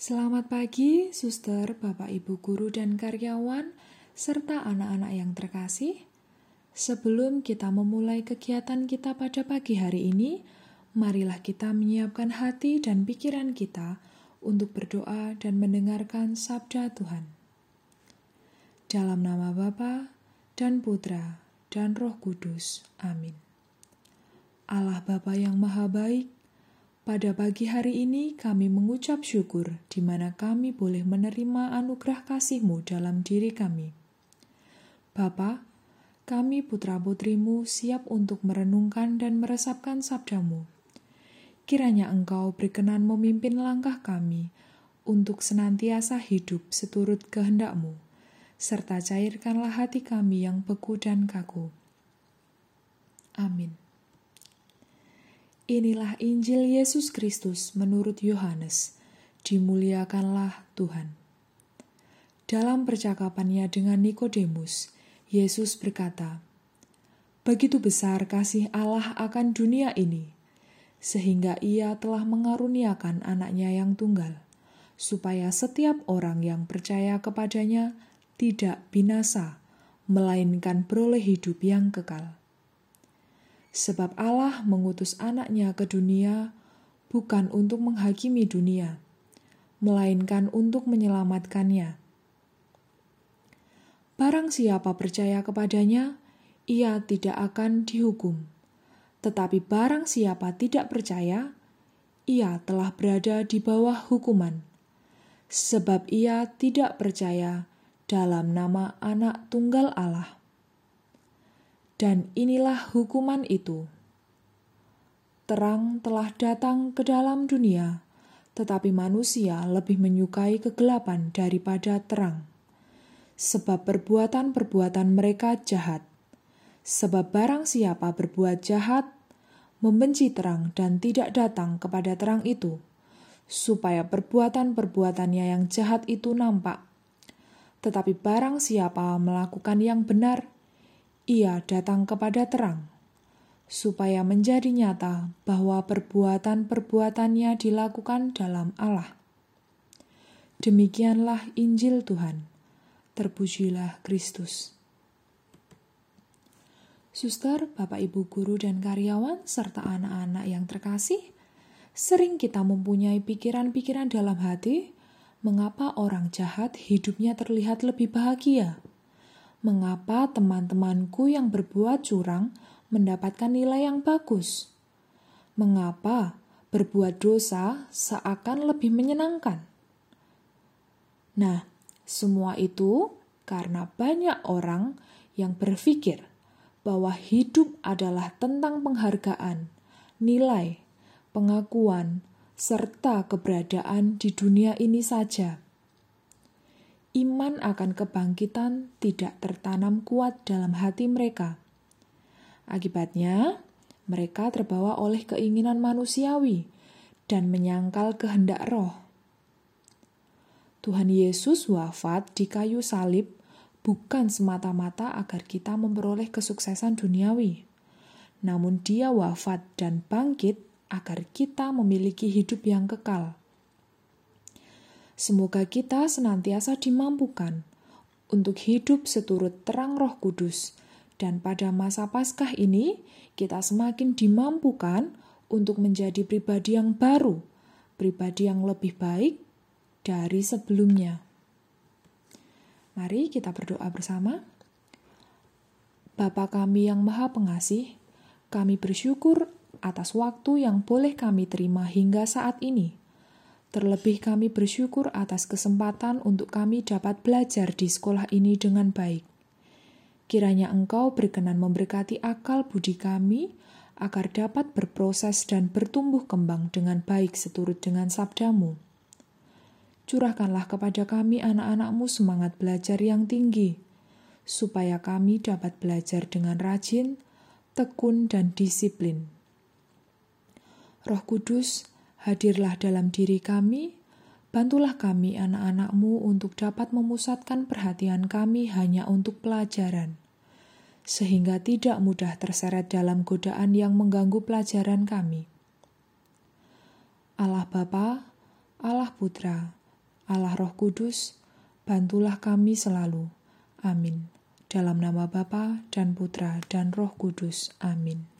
Selamat pagi, suster, bapak, ibu guru, dan karyawan, serta anak-anak yang terkasih. Sebelum kita memulai kegiatan kita pada pagi hari ini, marilah kita menyiapkan hati dan pikiran kita untuk berdoa dan mendengarkan sabda Tuhan. Dalam nama Bapa dan Putra dan Roh Kudus. Amin. Allah Bapa yang Maha Baik, pada pagi hari ini kami mengucap syukur di mana kami boleh menerima anugerah kasih-Mu dalam diri kami. Bapa, kami putra-putrimu siap untuk merenungkan dan meresapkan sabdamu. Kiranya Engkau berkenan memimpin langkah kami untuk senantiasa hidup seturut kehendakmu, serta cairkanlah hati kami yang beku dan kaku. Amin. Inilah Injil Yesus Kristus menurut Yohanes. Dimuliakanlah Tuhan. Dalam percakapannya dengan Nikodemus, Yesus berkata, "Begitu besar kasih Allah akan dunia ini, sehingga Ia telah mengaruniakan anaknya yang tunggal, supaya setiap orang yang percaya kepadanya tidak binasa, melainkan beroleh hidup yang kekal." Sebab Allah mengutus anaknya ke dunia bukan untuk menghakimi dunia, melainkan untuk menyelamatkannya. Barang siapa percaya kepadanya, ia tidak akan dihukum. Tetapi barang siapa tidak percaya, ia telah berada di bawah hukuman, sebab ia tidak percaya dalam nama Anak Tunggal Allah. Dan inilah hukuman itu. Terang telah datang ke dalam dunia, tetapi manusia lebih menyukai kegelapan daripada terang. Sebab perbuatan-perbuatan mereka jahat. Sebab barang siapa berbuat jahat, membenci terang dan tidak datang kepada terang itu, supaya perbuatan-perbuatannya yang jahat itu nampak. Tetapi barang siapa melakukan yang benar, ia datang kepada terang, supaya menjadi nyata bahwa perbuatan-perbuatannya dilakukan dalam Allah. Demikianlah Injil Tuhan. Terpujilah Kristus. Suster, Bapak Ibu guru dan karyawan serta anak-anak yang terkasih, sering kita mempunyai pikiran-pikiran dalam hati, mengapa orang jahat hidupnya terlihat lebih bahagia? Mengapa teman-temanku yang berbuat curang mendapatkan nilai yang bagus? Mengapa berbuat dosa seakan lebih menyenangkan? Nah, semua itu karena banyak orang yang berpikir bahwa hidup adalah tentang penghargaan, nilai, pengakuan, serta keberadaan di dunia ini saja iman akan kebangkitan tidak tertanam kuat dalam hati mereka. Akibatnya, mereka terbawa oleh keinginan manusiawi dan menyangkal kehendak roh. Tuhan Yesus wafat di kayu salib bukan semata-mata agar kita memperoleh kesuksesan duniawi, namun Dia wafat dan bangkit agar kita memiliki hidup yang kekal. Semoga kita senantiasa dimampukan untuk hidup seturut terang Roh Kudus, dan pada masa Paskah ini kita semakin dimampukan untuk menjadi pribadi yang baru, pribadi yang lebih baik dari sebelumnya. Mari kita berdoa bersama. Bapa kami yang Maha Pengasih, kami bersyukur atas waktu yang boleh kami terima hingga saat ini. Terlebih kami bersyukur atas kesempatan untuk kami dapat belajar di sekolah ini dengan baik. Kiranya Engkau berkenan memberkati akal budi kami, agar dapat berproses dan bertumbuh kembang dengan baik seturut dengan sabdamu. Curahkanlah kepada kami anak-anakmu semangat belajar yang tinggi, supaya kami dapat belajar dengan rajin, tekun, dan disiplin. Roh Kudus, Hadirlah dalam diri kami, bantulah kami anak-anakmu untuk dapat memusatkan perhatian kami hanya untuk pelajaran, sehingga tidak mudah terseret dalam godaan yang mengganggu pelajaran kami. Allah Bapa, Allah Putra, Allah Roh Kudus, bantulah kami selalu. Amin. Dalam nama Bapa dan Putra dan Roh Kudus. Amin.